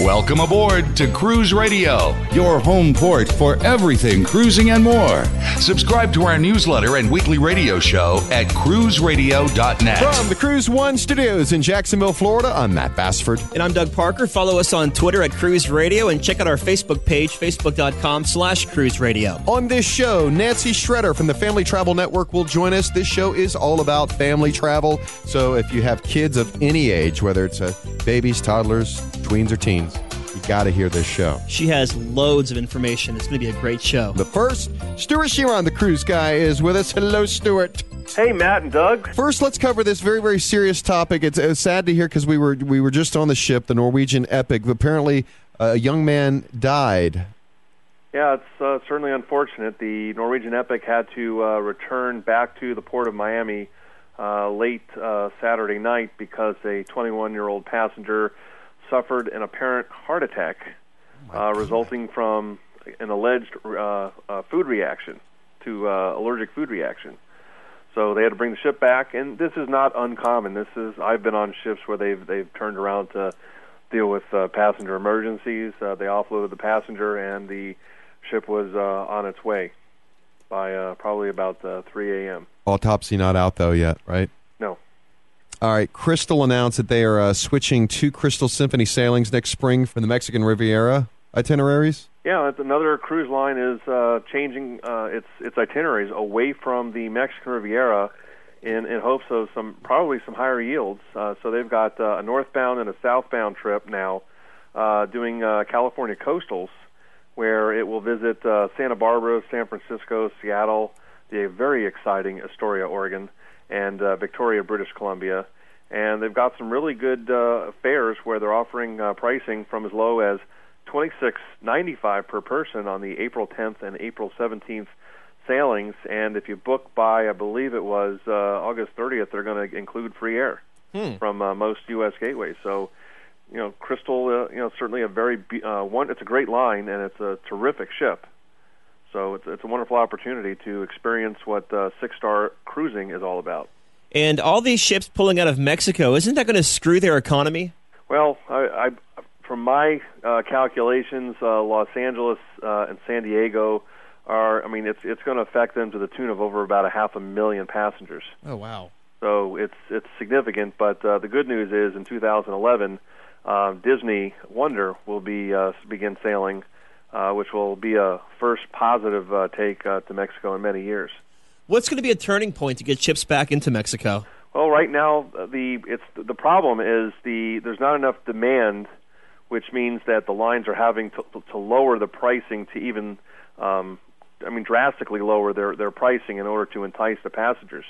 Welcome aboard to Cruise Radio, your home port for everything cruising and more. Subscribe to our newsletter and weekly radio show at cruiseradio.net. From the Cruise One studios in Jacksonville, Florida, I'm Matt Bassford. And I'm Doug Parker. Follow us on Twitter at Cruise Radio and check out our Facebook page, facebook.com slash cruise radio. On this show, Nancy Schretter from the Family Travel Network will join us. This show is all about family travel. So if you have kids of any age, whether it's a babies, toddlers, tweens, or teens, you got to hear this show. She has loads of information. It's going to be a great show. But first, Stewart Chiron, the cruise guy, is with us. Hello, Stewart. Hey, Matt and Doug. First, let's cover this very, very serious topic. It's, it's sad to hear because we were we were just on the ship, the Norwegian Epic. Apparently, a young man died. Yeah, it's uh, certainly unfortunate. The Norwegian Epic had to uh, return back to the port of Miami uh, late uh, Saturday night because a 21 year old passenger suffered an apparent heart attack uh, resulting from an alleged uh, uh, food reaction to uh, allergic food reaction. So they had to bring the ship back, and this is not uncommon. This is I've been on ships where they've they've turned around to deal with uh, passenger emergencies. Uh, they offloaded the passenger, and the ship was uh, on its way by uh, probably about uh, 3 a.m. Autopsy not out though yet, right? No. All right. Crystal announced that they are uh, switching to Crystal Symphony sailings next spring from the Mexican Riviera itineraries. Yeah, that's another cruise line is uh, changing uh, its its itineraries away from the Mexican Riviera in in hopes of some probably some higher yields. Uh, so they've got uh, a northbound and a southbound trip now, uh, doing uh, California coastals, where it will visit uh, Santa Barbara, San Francisco, Seattle, the very exciting Astoria, Oregon, and uh, Victoria, British Columbia. And they've got some really good uh, fares where they're offering uh, pricing from as low as twenty six ninety five per person on the April 10th and April 17th sailings. And if you book by, I believe it was uh, August 30th, they're going to include free air Hmm. from uh, most U.S. gateways. So, you know, Crystal, uh, you know, certainly a very be- uh, one. It's a great line and it's a terrific ship. So it's it's a wonderful opportunity to experience what uh, six star cruising is all about. And all these ships pulling out of Mexico, isn't that going to screw their economy? Well, I, I from my uh, calculations, uh, Los Angeles uh, and San Diego are. I mean, it's it's going to affect them to the tune of over about a half a million passengers. Oh, wow. So it's it's significant. But uh, the good news is, in 2011, uh, Disney Wonder will be uh, begin sailing, uh, which will be a first positive uh, take uh, to Mexico in many years. What's going to be a turning point to get chips back into Mexico? Well, right now uh, the it's the problem is the there's not enough demand, which means that the lines are having to, to lower the pricing to even, um, I mean, drastically lower their their pricing in order to entice the passengers.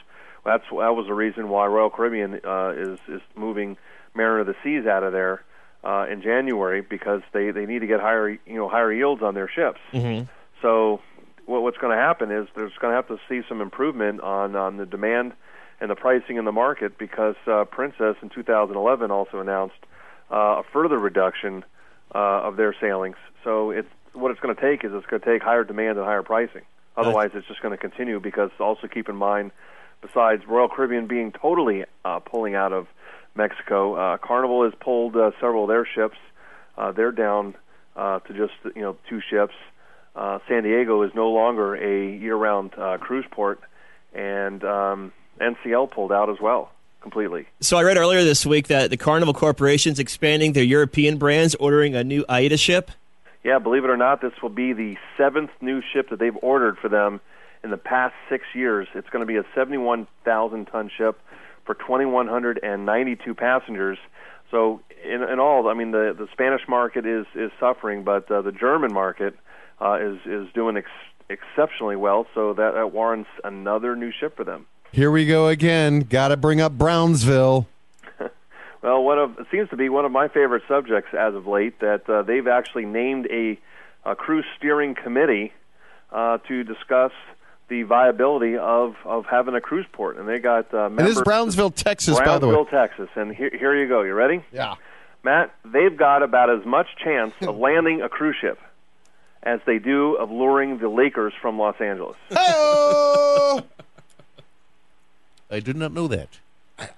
That's that was the reason why Royal Caribbean uh, is is moving Mariner of the Seas out of there uh, in January because they they need to get higher you know higher yields on their ships. Mm-hmm. So what, what's going to happen is there's going to have to see some improvement on on the demand and the pricing in the market because uh, Princess in 2011 also announced uh, a further reduction uh, of their sailings. So it's what it's going to take is it's going to take higher demand and higher pricing. Otherwise, it's just going to continue because also keep in mind, besides Royal Caribbean being totally uh, pulling out of Mexico, uh, Carnival has pulled uh, several of their ships. Uh, they're down uh, to just you know two ships. Uh, San Diego is no longer a year-round uh, cruise port, and um, NCL pulled out as well completely. So I read earlier this week that the Carnival Corporation's expanding their European brands, ordering a new AIDA ship. Yeah, believe it or not, this will be the seventh new ship that they've ordered for them in the past six years. It's going to be a 71,000 ton ship for 2,192 passengers. So, in, in all, I mean, the the Spanish market is is suffering, but uh, the German market uh, is is doing ex- exceptionally well. So that, that warrants another new ship for them. Here we go again. Got to bring up Brownsville. Well, one of it seems to be one of my favorite subjects as of late. That uh, they've actually named a, a cruise steering committee uh, to discuss the viability of, of having a cruise port, and they got uh, And this is Brownsville, Texas, by the way. Brownsville, Texas, and here, here you go. You ready? Yeah. Matt, they've got about as much chance of landing a cruise ship as they do of luring the Lakers from Los Angeles. Hey-o! I did not know that.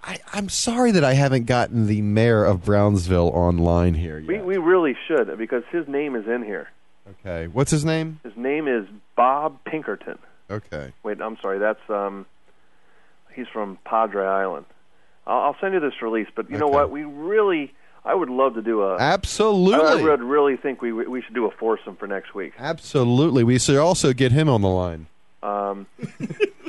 I, I'm sorry that I haven't gotten the mayor of Brownsville online here yet. We, we really should because his name is in here. okay. What's his name? His name is Bob Pinkerton. Okay. Wait, I'm sorry. That's um, he's from Padre Island. I'll, I'll send you this release, but you know what? We really, I would love to do a. Absolutely. I would really think we we should do a foursome for next week. Absolutely. We should also get him on the line. Um,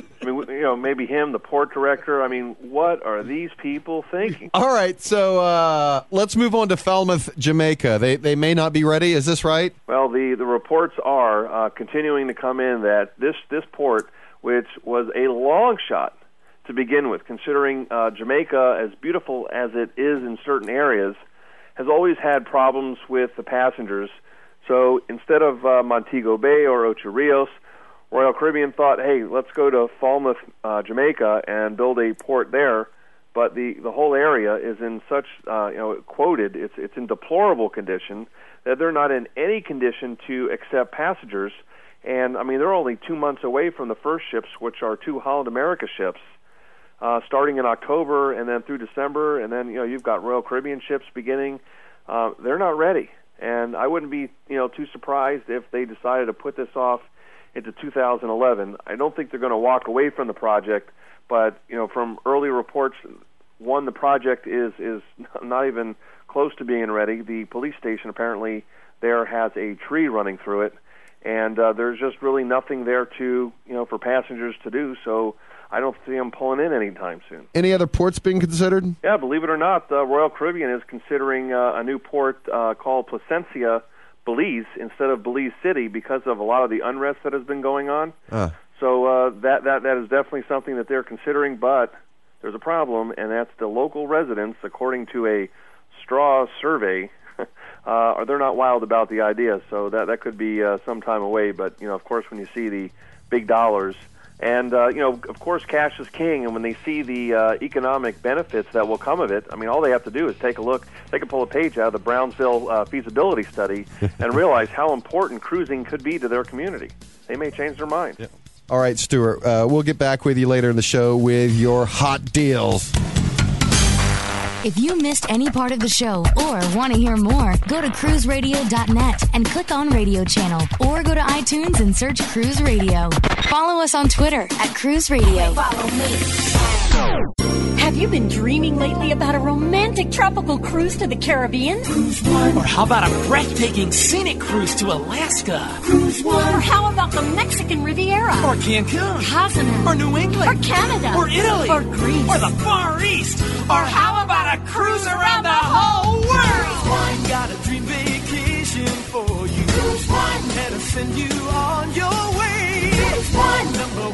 you know, maybe him, the port director. I mean, what are these people thinking? All right, so uh, let's move on to Falmouth, Jamaica. They they may not be ready. Is this right? Well, the, the reports are uh, continuing to come in that this this port, which was a long shot to begin with, considering uh, Jamaica, as beautiful as it is in certain areas, has always had problems with the passengers. So instead of uh, Montego Bay or Ocho Rios, Royal Caribbean thought, hey, let's go to Falmouth, uh, Jamaica, and build a port there. But the, the whole area is in such, uh, you know, quoted, it's, it's in deplorable condition that they're not in any condition to accept passengers. And, I mean, they're only two months away from the first ships, which are two Holland America ships, uh, starting in October and then through December. And then, you know, you've got Royal Caribbean ships beginning. Uh, they're not ready. And I wouldn't be, you know, too surprised if they decided to put this off into 2011. I don't think they're going to walk away from the project, but you know, from early reports, one the project is is not even close to being ready. The police station apparently there has a tree running through it, and uh, there's just really nothing there to you know for passengers to do. So I don't see them pulling in anytime soon. Any other ports being considered? Yeah, believe it or not, uh, Royal Caribbean is considering uh, a new port uh, called Placencia, Belize, instead of Belize City because of a lot of the unrest that has been going on. Uh, So uh, that that that is definitely something that they're considering, but there's a problem, and that's the local residents, according to a straw survey, uh, are they're not wild about the idea. So that that could be uh, some time away. But you know, of course, when you see the big dollars. And uh, you know, of course, cash is king. And when they see the uh, economic benefits that will come of it, I mean, all they have to do is take a look. They can pull a page out of the Brownsville uh, feasibility study and realize how important cruising could be to their community. They may change their mind. all right, Stewart. Uh, we'll get back with you later in the show with your hot deals. If you missed any part of the show or want to hear more, go to cruiseradio.net and click on radio channel or go to iTunes and search Cruise Radio. Follow us on Twitter at Cruise Radio. Have you been dreaming lately about a romantic tropical cruise to the Caribbean? Or how about a breathtaking scenic cruise to Alaska? Or how about the Mexican Riviera? Or Cancun? Cozumel? Or New England? Or Canada? Or Italy? Or Greece? Or the Far East? Or how about a cruise around the whole world? One got a dream vacation for you. Cruise One. That'll send you on your way. Cruise One. Number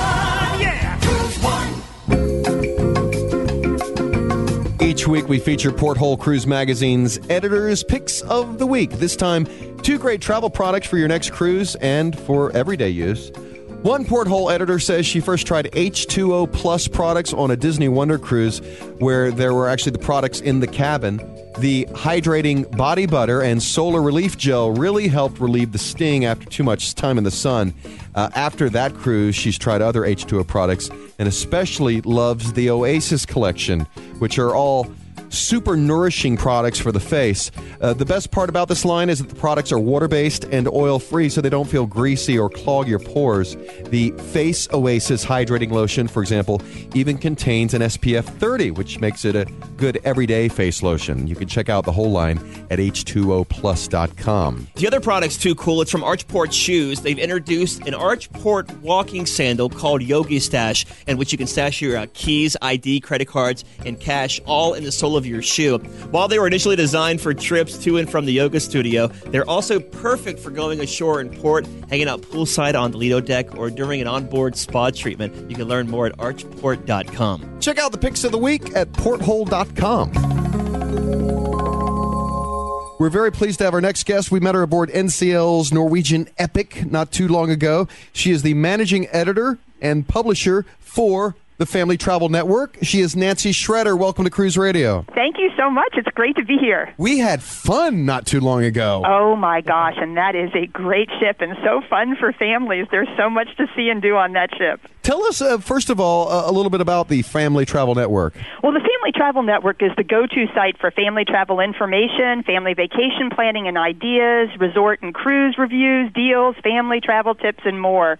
Each week, we feature Porthole Cruise Magazine's editors' picks of the week. This time, two great travel products for your next cruise and for everyday use. One Porthole editor says she first tried H2O Plus products on a Disney Wonder cruise where there were actually the products in the cabin. The hydrating body butter and solar relief gel really helped relieve the sting after too much time in the sun. Uh, after that cruise, she's tried other H2O products and especially loves the Oasis collection, which are all super nourishing products for the face. Uh, the best part about this line is that the products are water based and oil free, so they don't feel greasy or clog your pores. The Face Oasis Hydrating Lotion, for example, even contains an SPF 30, which makes it a good everyday face lotion. You can check out the whole line at h2oplus.com. The other product's too cool. It's from Archport Shoes. They've introduced an Archport walking sandal called Yogi Stash, in which you can stash your uh, keys, ID, credit cards, and cash all in the sole of your shoe. While they were initially designed for trips to and from the yoga studio, they're also perfect for going ashore in port, hanging out poolside on the Lido deck, or during an onboard spa treatment. You can learn more at archport.com. Check out the picks of the week at porthole.com. We're very pleased to have our next guest. We met her aboard NCL's Norwegian Epic not too long ago. She is the managing editor and publisher for the Family Travel Network. She is Nancy Schretter. Welcome to Cruise Radio. Thank you so much. It's great to be here. We had fun not too long ago. Oh my gosh, and that is a great ship and so fun for families. There's so much to see and do on that ship. Tell us, uh, first of all, uh, a little bit about the Family Travel Network. Well, the Family Travel Network is the go to site for family travel information, family vacation planning and ideas, resort and cruise reviews, deals, family travel tips, and more.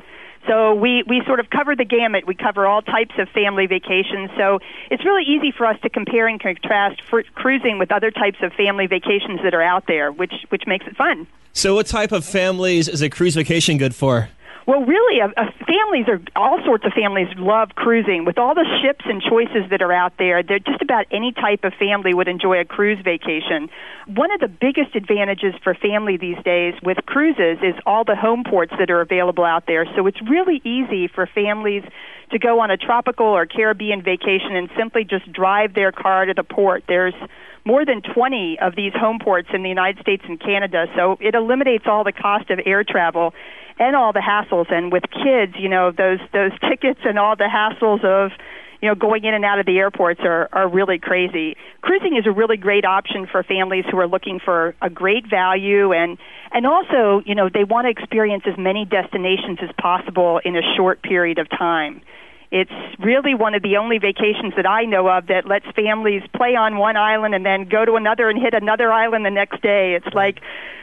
So we, we sort of cover the gamut. We cover all types of family vacations. So it's really easy for us to compare and contrast cruising with other types of family vacations that are out there, which, which makes it fun. So, what type of families is a cruise vacation good for? Well, really, uh, uh, families are all sorts of families love cruising. With all the ships and choices that are out there, they're just about any type of family would enjoy a cruise vacation. One of the biggest advantages for family these days with cruises is all the home ports that are available out there. So it's really easy for families to go on a tropical or Caribbean vacation and simply just drive their car to the port. There's more than 20 of these home ports in the United States and Canada, so it eliminates all the cost of air travel and all the hassles. And with kids, you know, those those tickets and all the hassles of you know, going in and out of the airports are, are really crazy. Cruising is a really great option for families who are looking for a great value and, and also, you know, they want to experience as many destinations as possible in a short period of time. It's really one of the only vacations that I know of that lets families play on one island and then go to another and hit another island the next day. It's like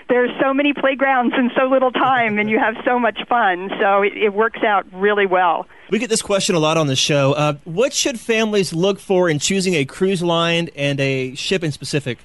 there's so many playgrounds in so little time, and you have so much fun. So it, it works out really well. We get this question a lot on the show. Uh, what should families look for in choosing a cruise line and a ship in specific?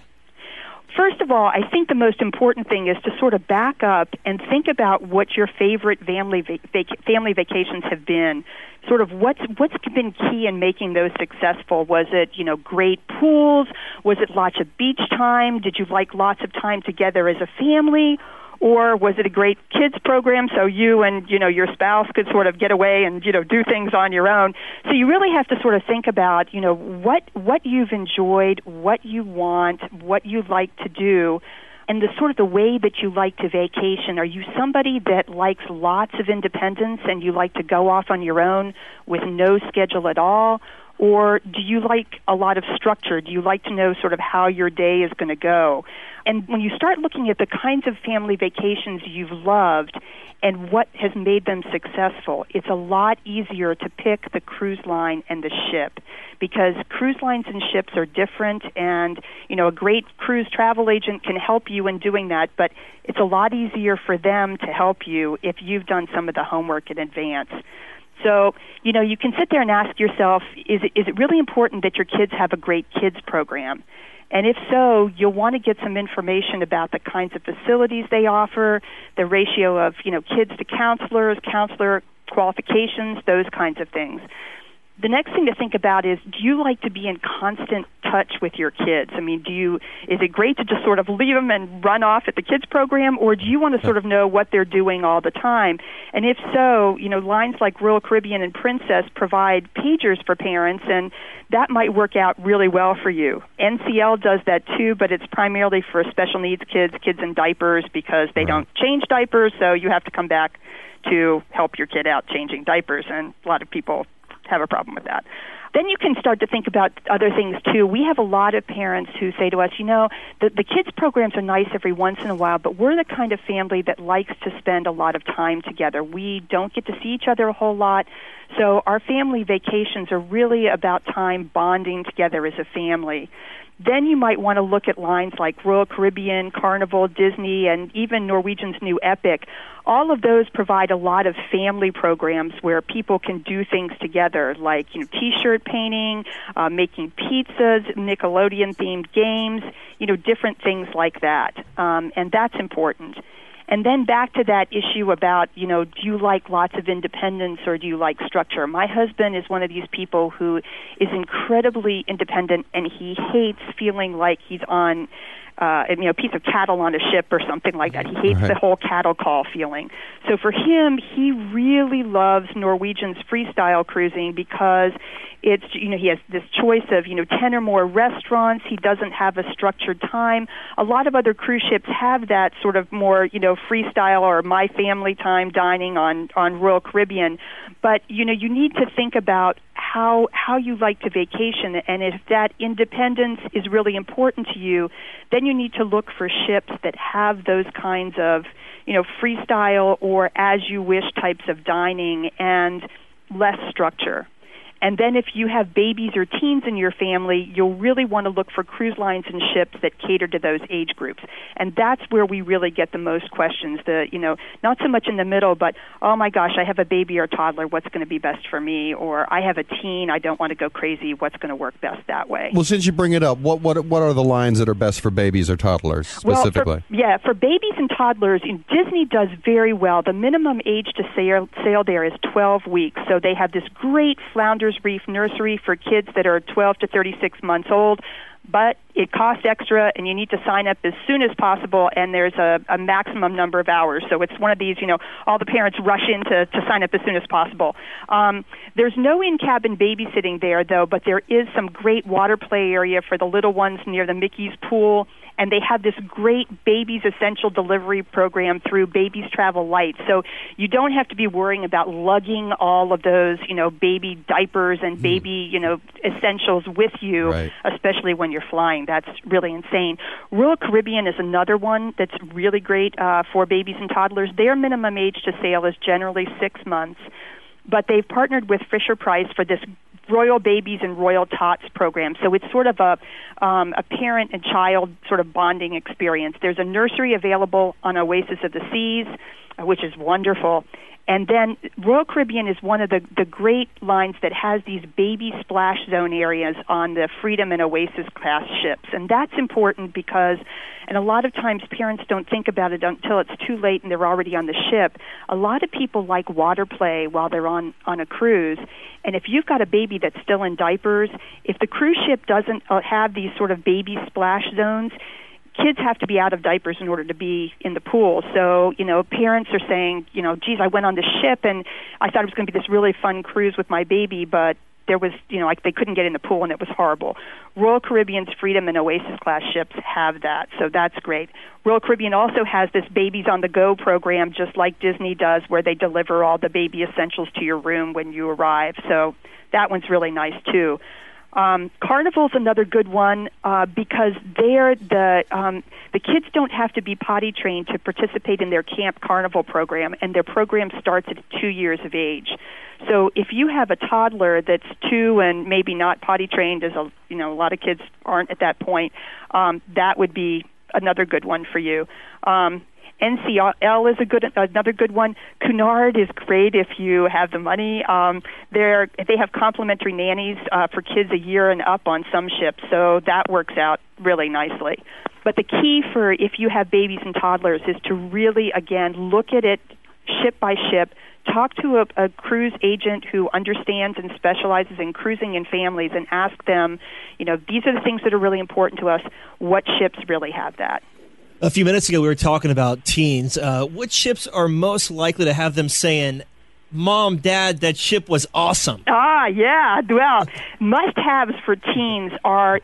First of all, I think the most important thing is to sort of back up and think about what your favorite family vac- family vacations have been. Sort of what's what's been key in making those successful? Was it you know great pools? Was it lots of beach time? Did you like lots of time together as a family? Or was it a great kids program so you and you know your spouse could sort of get away and you know do things on your own so you really have to sort of think about you know what what you've enjoyed what you want what you like to do and the sort of the way that you like to vacation are you somebody that likes lots of independence and you like to go off on your own with no schedule at all or do you like a lot of structure? Do you like to know sort of how your day is going to go? And when you start looking at the kinds of family vacations you've loved and what has made them successful, it's a lot easier to pick the cruise line and the ship because cruise lines and ships are different and you know a great cruise travel agent can help you in doing that but it's a lot easier for them to help you if you've done some of the homework in advance so, you know, you can sit there and ask yourself, is it, is it really important that your kids have a great kids program? And if so, you'll want to get some information about the kinds of facilities they offer, the ratio of, you know, kids to counselors, counselor qualifications, those kinds of things the next thing to think about is do you like to be in constant touch with your kids? I mean do you is it great to just sort of leave them and run off at the kids program or do you want to sort of know what they're doing all the time? And if so you know lines like royal caribbean and princess provide pagers for parents and that might work out really well for you. Ncl does that too but it's primarily for special needs kids kids in diapers because they don't change diapers so you have to come back to help your kid out changing diapers and a lot of people have a problem with that. Then you can start to think about other things too. We have a lot of parents who say to us, you know, the, the kids programs are nice every once in a while, but we're the kind of family that likes to spend a lot of time together. We don't get to see each other a whole lot. So our family vacations are really about time bonding together as a family. Then you might want to look at lines like Royal Caribbean, Carnival, Disney, and even Norwegian's new Epic. All of those provide a lot of family programs where people can do things together, like you know, T-shirt painting, uh, making pizzas, Nickelodeon-themed games, you know, different things like that, um, and that's important. And then back to that issue about, you know, do you like lots of independence or do you like structure? My husband is one of these people who is incredibly independent and he hates feeling like he's on uh, you know, a piece of cattle on a ship or something like that. He hates Right. the whole cattle call feeling. So for him, he really loves Norwegian's freestyle cruising because it's you know he has this choice of you know 10 or more restaurants he doesn't have a structured time a lot of other cruise ships have that sort of more you know freestyle or my family time dining on on Royal Caribbean but you know you need to think about how how you like to vacation and if that independence is really important to you then you need to look for ships that have those kinds of you know freestyle or as you wish types of dining and less structure and then if you have babies or teens in your family, you'll really want to look for cruise lines and ships that cater to those age groups. And that's where we really get the most questions. The, you know, not so much in the middle, but oh my gosh, I have a baby or toddler, what's going to be best for me? Or I have a teen, I don't want to go crazy, what's going to work best that way? Well, since you bring it up, what what what are the lines that are best for babies or toddlers specifically? Well, for, yeah, for babies and toddlers, you know, Disney does very well. The minimum age to sail, sail there is 12 weeks. So they have this great Flounders Reef nursery for kids that are 12 to 36 months old. But it costs extra, and you need to sign up as soon as possible. And there's a, a maximum number of hours, so it's one of these. You know, all the parents rush in to, to sign up as soon as possible. Um, there's no in-cabin babysitting there, though, but there is some great water play area for the little ones near the Mickey's pool and they have this great babies essential delivery program through Babies Travel Light. So you don't have to be worrying about lugging all of those, you know, baby diapers and baby, you know, essentials with you, Right. especially when you're flying. That's really insane. Royal Caribbean is another one that's really great uh, for babies and toddlers. Their minimum age to sail is generally six months but they've partnered with Fisher Price for this Royal Babies and Royal Tots program. So it's sort of a um, a parent and child sort of bonding experience. There's a nursery available on Oasis of the Seas, uh, which is wonderful. And then Royal Caribbean is one of the, the great lines that has these baby splash zone areas on the Freedom and Oasis class ships. And that's important because, and a lot of times parents don't think about it until it's too late and they're already on the ship. A lot of people like water play while they're on, on a cruise. And if you've got a baby that's still in diapers, if the cruise ship doesn't uh, have these sort of baby splash zones, kids have to be out of diapers in order to be in the pool. So, you know, parents are saying, you know, geez, I went on the ship and I thought it was going to be this really fun cruise with my baby, but there was, you know, like they couldn't get in the pool and it was horrible. Royal Caribbean's Freedom and Oasis class ships have that, so that's great. Royal Caribbean also has this Babies on the Go program, just like Disney does, where they deliver all the baby essentials to your room when you arrive. So that one's really nice too. Um, Carnival's another good one uh, because there the um, the kids don't have to be potty trained to participate in their Camp Carnival program, and their program starts at two years of age. So if you have a toddler that's two and maybe not potty trained, as a you know a lot of kids aren't at that point, um, that would be another good one for you. Um, NCL is a good another good one. Cunard is great if you have the money. Um, they're, they have complimentary nannies uh, for kids a year and up on some ships, so that works out really nicely. But the key for if you have babies and toddlers is to really again look at it ship by ship. Talk to a, a cruise agent who understands and specializes in cruising in families and ask them, you know, these are the things that are really important to us. What ships really have that? A few minutes ago, we were talking about teens. Uh, ships are most likely to have them saying, Mom, Dad, that ship was awesome? Ah, yeah. Well, must haves for teens are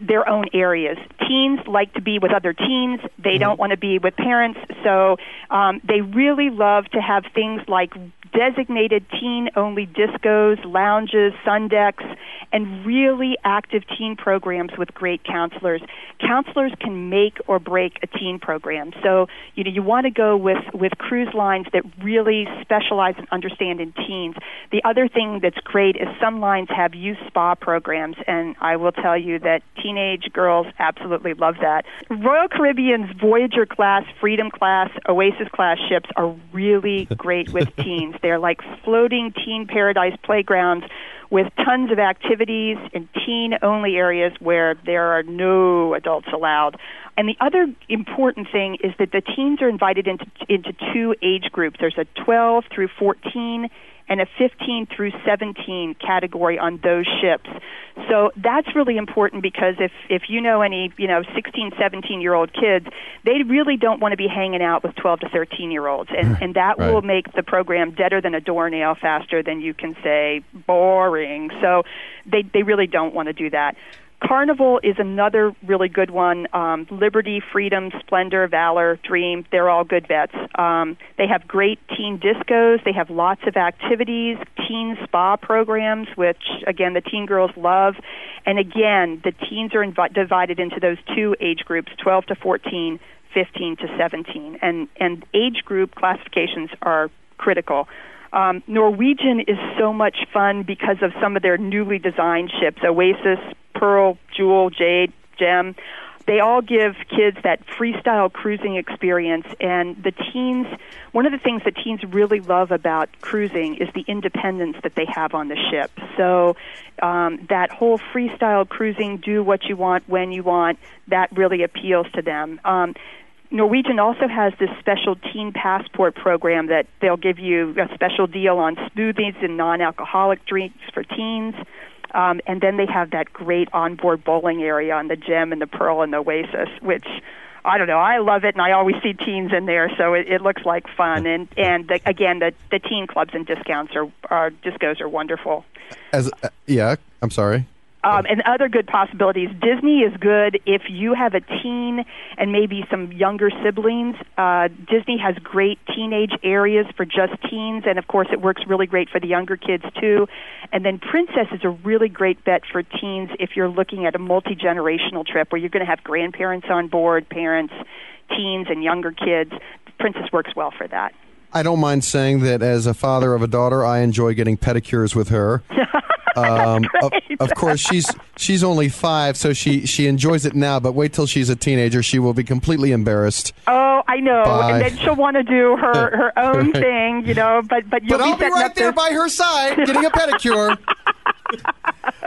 their own areas. Teens like to be with other teens. They don't want to be with parents. So um, they really love to have things like designated teen only discos, lounges, sun decks, and really active teen programs with great counselors. Counselors can make or break a teen program. So, you know, you want to go with, with cruise lines that really specialize and understand in teens. The other thing that's great is some lines have youth spa programs, and I will tell you that teenage girls absolutely love that. Royal Caribbean's Voyager class, Freedom class, Oasis class ships are really great with teens. They're like floating teen paradise playgrounds with tons of activities in teen only areas where there are no adults allowed. And the other important thing is that the teens are invited into into two age groups. There's a 12 through 14 and a 15 through 17 category on those ships. So that's really important because if if you know any, you know, 16, 17 year old kids, they really don't want to be hanging out with 12 to 13 year olds and and that Right. will make the program deader than a doornail faster than you can say boring. So they they really don't want to do that. Carnival is another really good one. Um, Liberty, Freedom, Splendor, Valor, Dream, they're all good bets. Um, they have great teen discos. They have lots of activities, teen spa programs, which, again, the teen girls love. And again, the teens are invi- divided into those two age groups 12 to 14, 15 to 17. And, and age group classifications are critical. Um, Norwegian is so much fun because of some of their newly designed ships Oasis, Pearl, Jewel, Jade, Gem. They all give kids that freestyle cruising experience, and the teens. One of the things that teens really love about cruising is the independence that they have on the ship. So, um, that whole freestyle cruising, do what you want when you want, that really appeals to them. Um, Norwegian also has this special teen passport program that they'll give you a special deal on smoothies and non-alcoholic drinks for teens. Um, and then they have that great onboard bowling area on the Gem and the Pearl and the Oasis, which I don't know. I love it, and I always see teens in there, so it, it looks like fun. And and the, again, the the teen clubs and discounts are, are discos are wonderful. As uh, yeah, I'm sorry. Um, and other good possibilities. Disney is good if you have a teen and maybe some younger siblings. Uh, Disney has great teenage areas for just teens, and of course, it works really great for the younger kids too. And then Princess is a really great bet for teens if you're looking at a multi generational trip where you're going to have grandparents on board, parents, teens, and younger kids. Princess works well for that. I don't mind saying that as a father of a daughter, I enjoy getting pedicures with her. Um, of, of course, she's she's only five, so she she enjoys it now. But wait till she's a teenager; she will be completely embarrassed. Oh, I know, Bye. and then she'll want to do her her own Right. thing, you know. But but you'll But I'll be right there this- by her side, getting a pedicure.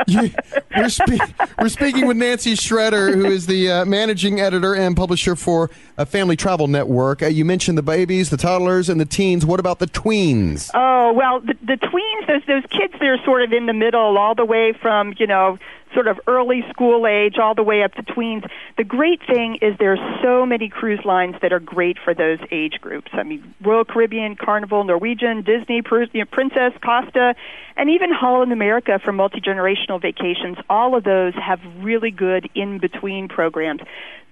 You- we're, spe- we're speaking with Nancy Schretter, who is the uh, managing editor and publisher for uh, Family Travel Network. Uh, you mentioned the babies, the toddlers, and the teens. What about the tweens? Oh well, the, the tweens, those those kids, they're sort of in the middle, all the way from you know sort of early school age all the way up to tweens. The great thing is there's so many cruise lines that are great for those age groups. I mean, Royal Caribbean, Carnival, Norwegian, Disney, Princess, Costa, and even Holland America for multi generational vacations. All of those have really good in between programs.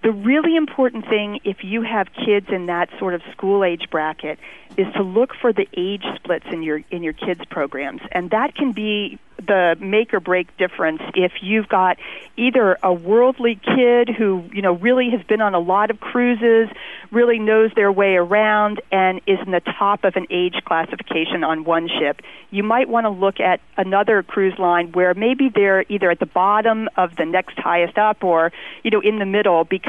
The really important thing, if you have kids in that sort of school age bracket, is to look for the age splits in your in your kids programs, and that can be the make or break difference if you've got either a worldly kid who you know really has been on a lot of cruises, really knows their way around, and is in the top of an age classification on one ship. You might want to look at another cruise line where maybe they're either at the bottom of the next highest up or you know in the middle because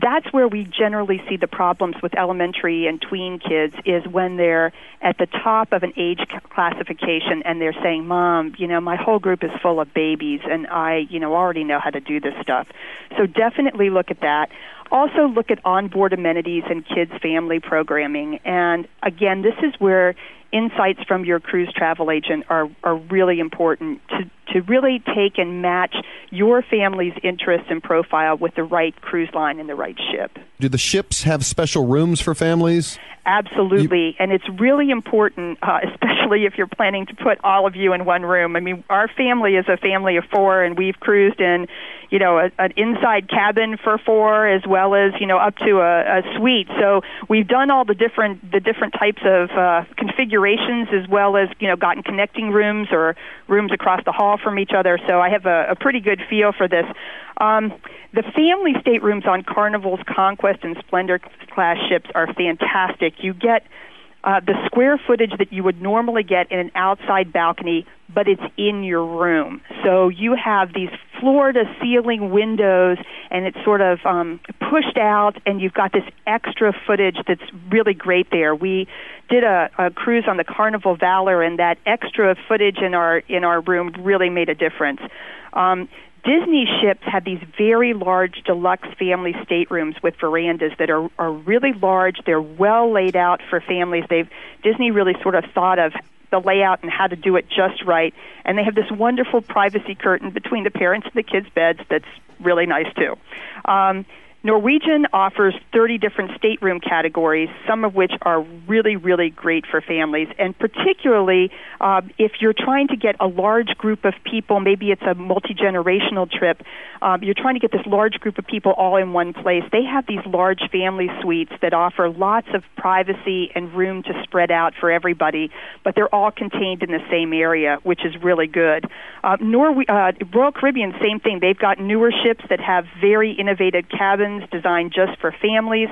that's where we generally see the problems with elementary and tween kids is when they're at the top of an age classification and they're saying mom you know my whole group is full of babies and i you know already know how to do this stuff. So definitely look at that also look at onboard amenities and kids family programming and again this is where insights from your cruise travel agent are, are really important to, to really take and match your family's interests and profile with the right cruise line and the right ship. Do the ships have special rooms for families? absolutely, and it's really important, uh, especially if you're planning to put all of you in one room. I mean, our family is a family of four, and we've cruised in, you know, a, an inside cabin for four, as well as you know up to a, a suite. So we've done all the different the different types of uh, configurations, as well as you know, gotten connecting rooms or rooms across the hall from each other. So I have a, a pretty good feel for this. Um, the family staterooms on Carnival's Conquest and Splendor class ships are fantastic. You get uh, the square footage that you would normally get in an outside balcony, but it's in your room. So you have these floor to ceiling windows, and it's sort of um, pushed out, and you've got this extra footage that's really great there. We did a, a cruise on the Carnival Valor, and that extra footage in our in our room really made a difference. Um, Disney ships have these very large deluxe family staterooms with verandas that are, are really large. They're well laid out for families. They've Disney really sort of thought of the layout and how to do it just right. And they have this wonderful privacy curtain between the parents and the kids' beds that's really nice too. Um, Norwegian offers 30 different stateroom categories, some of which are really, really great for families. And particularly uh, if you're trying to get a large group of people, maybe it's a multi generational trip, um, you're trying to get this large group of people all in one place. They have these large family suites that offer lots of privacy and room to spread out for everybody, but they're all contained in the same area, which is really good. Uh, uh, Royal Caribbean, same thing. They've got newer ships that have very innovative cabins designed just for families.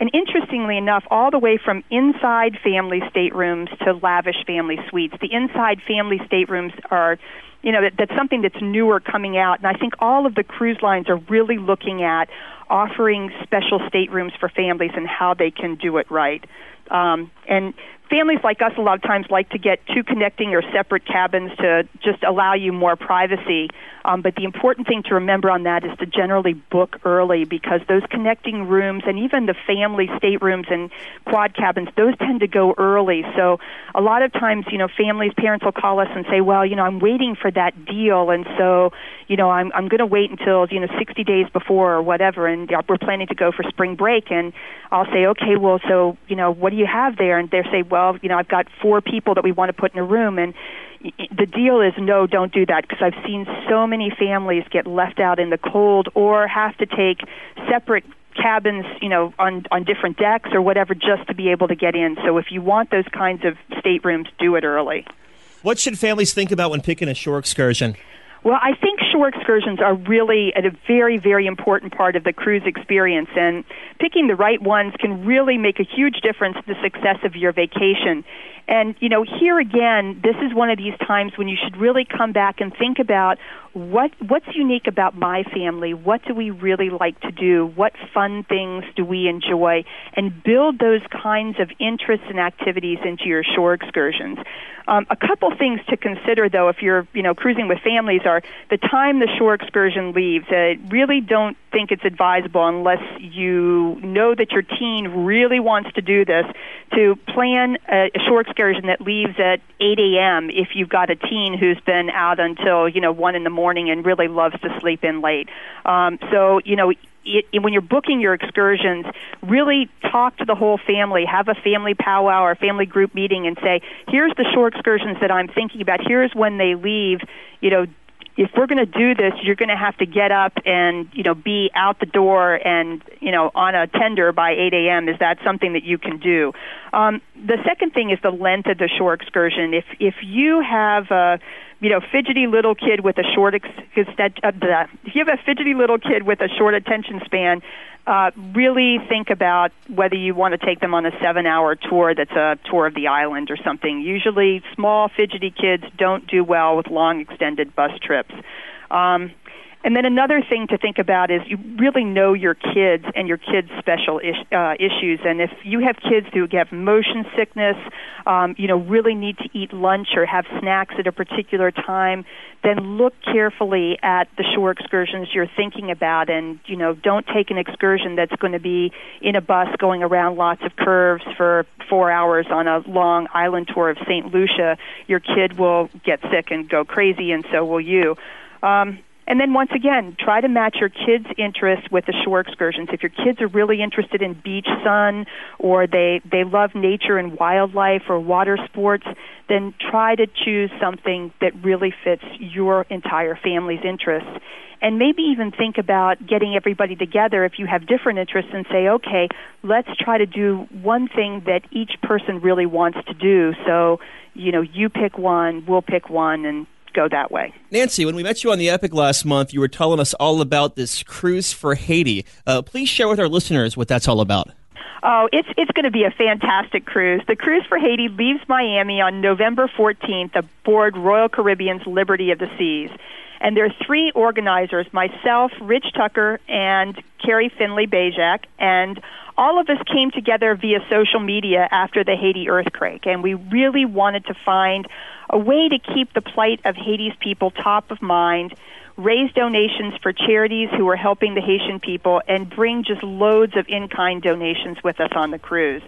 And interestingly enough, all the way from inside family staterooms to lavish family suites. The inside family staterooms are you know that, that's something that's newer coming out and i think all of the cruise lines are really looking at offering special staterooms for families and how they can do it right um, and families like us a lot of times like to get two connecting or separate cabins to just allow you more privacy. Um, but the important thing to remember on that is to generally book early because those connecting rooms and even the family staterooms and quad cabins, those tend to go early. So a lot of times, you know, families, parents will call us and say, well, you know, I'm waiting for that deal. And so, you know, I'm, I'm going to wait until, you know, 60 days before or whatever. And we're planning to go for spring break. And I'll say, okay, well, so, you know, what do you have there? And they say, well, you know, I've got four people that we want to put in a room. And the deal is no, don't do that because I've seen so many families get left out in the cold or have to take separate cabins, you know, on on different decks or whatever just to be able to get in. So if you want those kinds of staterooms, do it early. What should families think about when picking a shore excursion? Well, I think shore excursions are really a very, very important part of the cruise experience, and picking the right ones can really make a huge difference to the success of your vacation. And, you know, here again, this is one of these times when you should really come back and think about what what's unique about my family? What do we really like to do? What fun things do we enjoy? And build those kinds of interests and activities into your shore excursions. Um, a couple things to consider, though, if you're you know cruising with families, are the time the shore excursion leaves. Uh, really, don't think it's advisable unless you know that your teen really wants to do this to plan a, a shore excursion that leaves at 8 a.m. If you've got a teen who's been out until you know one in the morning and really loves to sleep in late. Um, so you know it, when you're booking your excursions, really talk to the whole family, have a family powwow or family group meeting, and say, "Here's the shore excursions that I'm thinking about. Here's when they leave. You know, if we're going to do this, you're going to have to get up and you know be out the door and you know on a tender by 8 a.m. Is that something that you can do? Um, the second thing is the length of the shore excursion. If if you have a you know, fidgety little kid with a short ex- uh, if you have a fidgety little kid with a short attention span, uh, really think about whether you want to take them on a seven-hour tour that's a tour of the island or something. Usually, small fidgety kids don't do well with long extended bus trips. Um, and then another thing to think about is you really know your kids and your kids' special is, uh, issues. And if you have kids who have motion sickness, um, you know, really need to eat lunch or have snacks at a particular time, then look carefully at the shore excursions you're thinking about. And, you know, don't take an excursion that's going to be in a bus going around lots of curves for four hours on a long island tour of St. Lucia. Your kid will get sick and go crazy, and so will you. Um, And then once again, try to match your kids' interests with the shore excursions. If your kids are really interested in beach sun or they, they love nature and wildlife or water sports, then try to choose something that really fits your entire family's interests. And maybe even think about getting everybody together if you have different interests and say, okay, let's try to do one thing that each person really wants to do. So, you know, you pick one, we'll pick one, and go that way. Nancy, when we met you on the Epic last month, you were telling us all about this cruise for Haiti. Uh, please share with our listeners what that's all about. Oh, it's it's going to be a fantastic cruise. The cruise for Haiti leaves Miami on November 14th aboard Royal Caribbean's Liberty of the Seas. And there are three organizers myself, Rich Tucker, and Carrie Finley Bajak. And all of us came together via social media after the Haiti earthquake. And we really wanted to find a way to keep the plight of Haiti's people top of mind, raise donations for charities who are helping the Haitian people, and bring just loads of in kind donations with us on the cruise.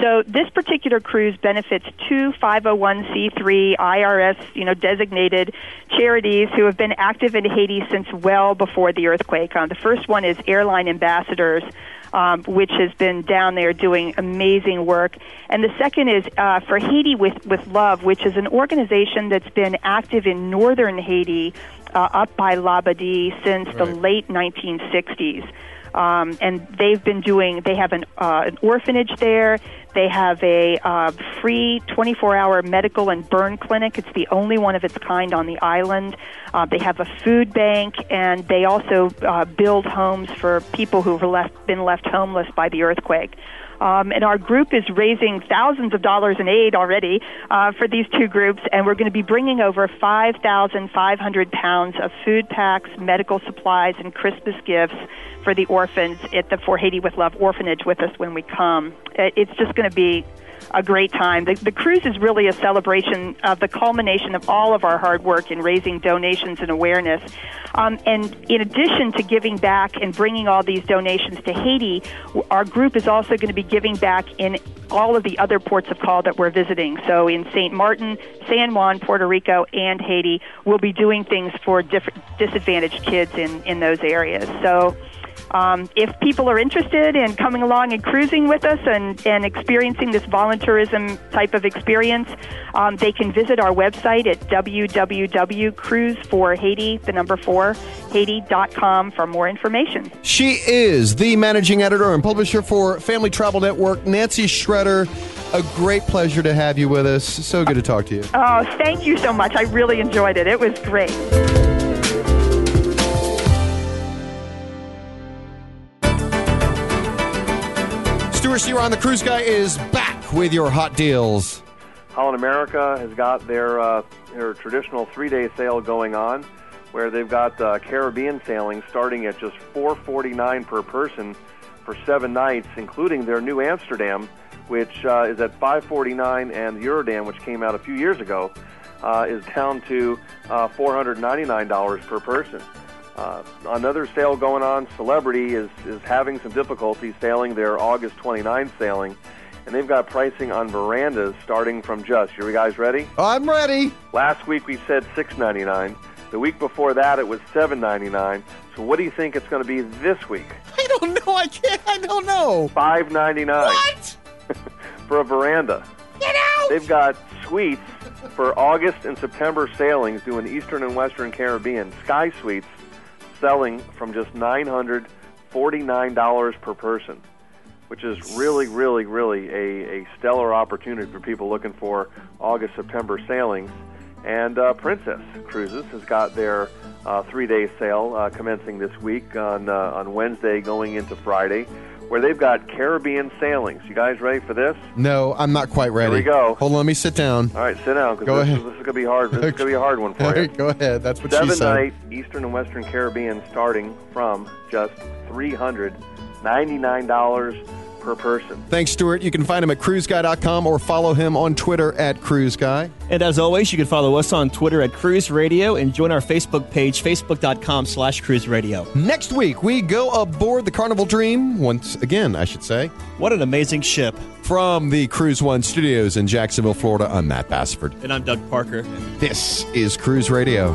So this particular cruise benefits two 501c3 IRS, you know, designated charities who have been active in Haiti since well before the earthquake. Um, the first one is Airline Ambassadors, um, which has been down there doing amazing work. And the second is uh, for Haiti with, with Love, which is an organization that's been active in northern Haiti uh, up by Labadie since right. the late 1960s. Um, and they've been doing. They have an, uh, an orphanage there. They have a uh, free 24-hour medical and burn clinic. It's the only one of its kind on the island. Uh, they have a food bank, and they also uh, build homes for people who've left, been left homeless by the earthquake. Um, and our group is raising thousands of dollars in aid already uh, for these two groups, and we're going to be bringing over 5,500 pounds of food packs, medical supplies, and Christmas gifts for the orphans at the For Haiti with Love orphanage with us when we come. It's just going to be a great time. The, the cruise is really a celebration of the culmination of all of our hard work in raising donations and awareness. Um, and in addition to giving back and bringing all these donations to Haiti, our group is also going to be giving back in all of the other ports of call that we're visiting. So in St. Martin, San Juan, Puerto Rico, and Haiti, we'll be doing things for disadvantaged kids in, in those areas. So um, if people are interested in coming along and cruising with us and, and experiencing this volunteerism type of experience, um, they can visit our website at www.cruiseforhaiti, the number four, Haiti.com for more information. She is the managing editor and publisher for Family Travel Network, Nancy Schretter. A great pleasure to have you with us. So good to talk to you. Oh, thank you so much. I really enjoyed it. It was great. Stewart Chiron the Cruise Guy is back with your hot deals. Holland America has got their uh, their traditional three day sale going on, where they've got uh, Caribbean sailing starting at just four forty nine per person for seven nights, including their Nieuw Amsterdam, which uh, is at five forty nine, and the Eurodam, which came out a few years ago, uh, is down to uh, four hundred ninety nine dollars per person. Uh, another sale going on, Celebrity is, is having some difficulty sailing their August 29th sailing, and they've got pricing on verandas starting from just. Are you guys ready? I'm ready. Last week we said $6.99. The week before that it was $7.99. So what do you think it's going to be this week? I don't know. I can't. I don't know. $5.99. What? for a veranda. Get out! They've got suites for August and September sailings doing Eastern and Western Caribbean. Sky Suites selling from just $949 per person, which is really, really, really a, a stellar opportunity for people looking for August, September sailings. And uh, Princess Cruises has got their uh, three-day sale uh, commencing this week on uh, on Wednesday, going into Friday where they've got Caribbean sailings. You guys ready for this? No, I'm not quite ready. Here we go. Hold on, let me sit down. All right, sit down. Go this, ahead. This is going to be hard. This is to be a hard one for you. go ahead. That's what Seven she said. night Eastern and Western Caribbean starting from just three hundred ninety nine dollars per person. Thanks, Stewart. You can find him at cruiseguy.com or follow him on Twitter at cruiseguy. And as always, you can follow us on Twitter at Cruise Radio and join our Facebook page, facebook.com slash cruise radio. Next week, we go aboard the Carnival Dream, once again, I should say. What an amazing ship. From the Cruise One studios in Jacksonville, Florida, I'm Matt Bassford. And I'm Doug Parker. This is Cruise Radio.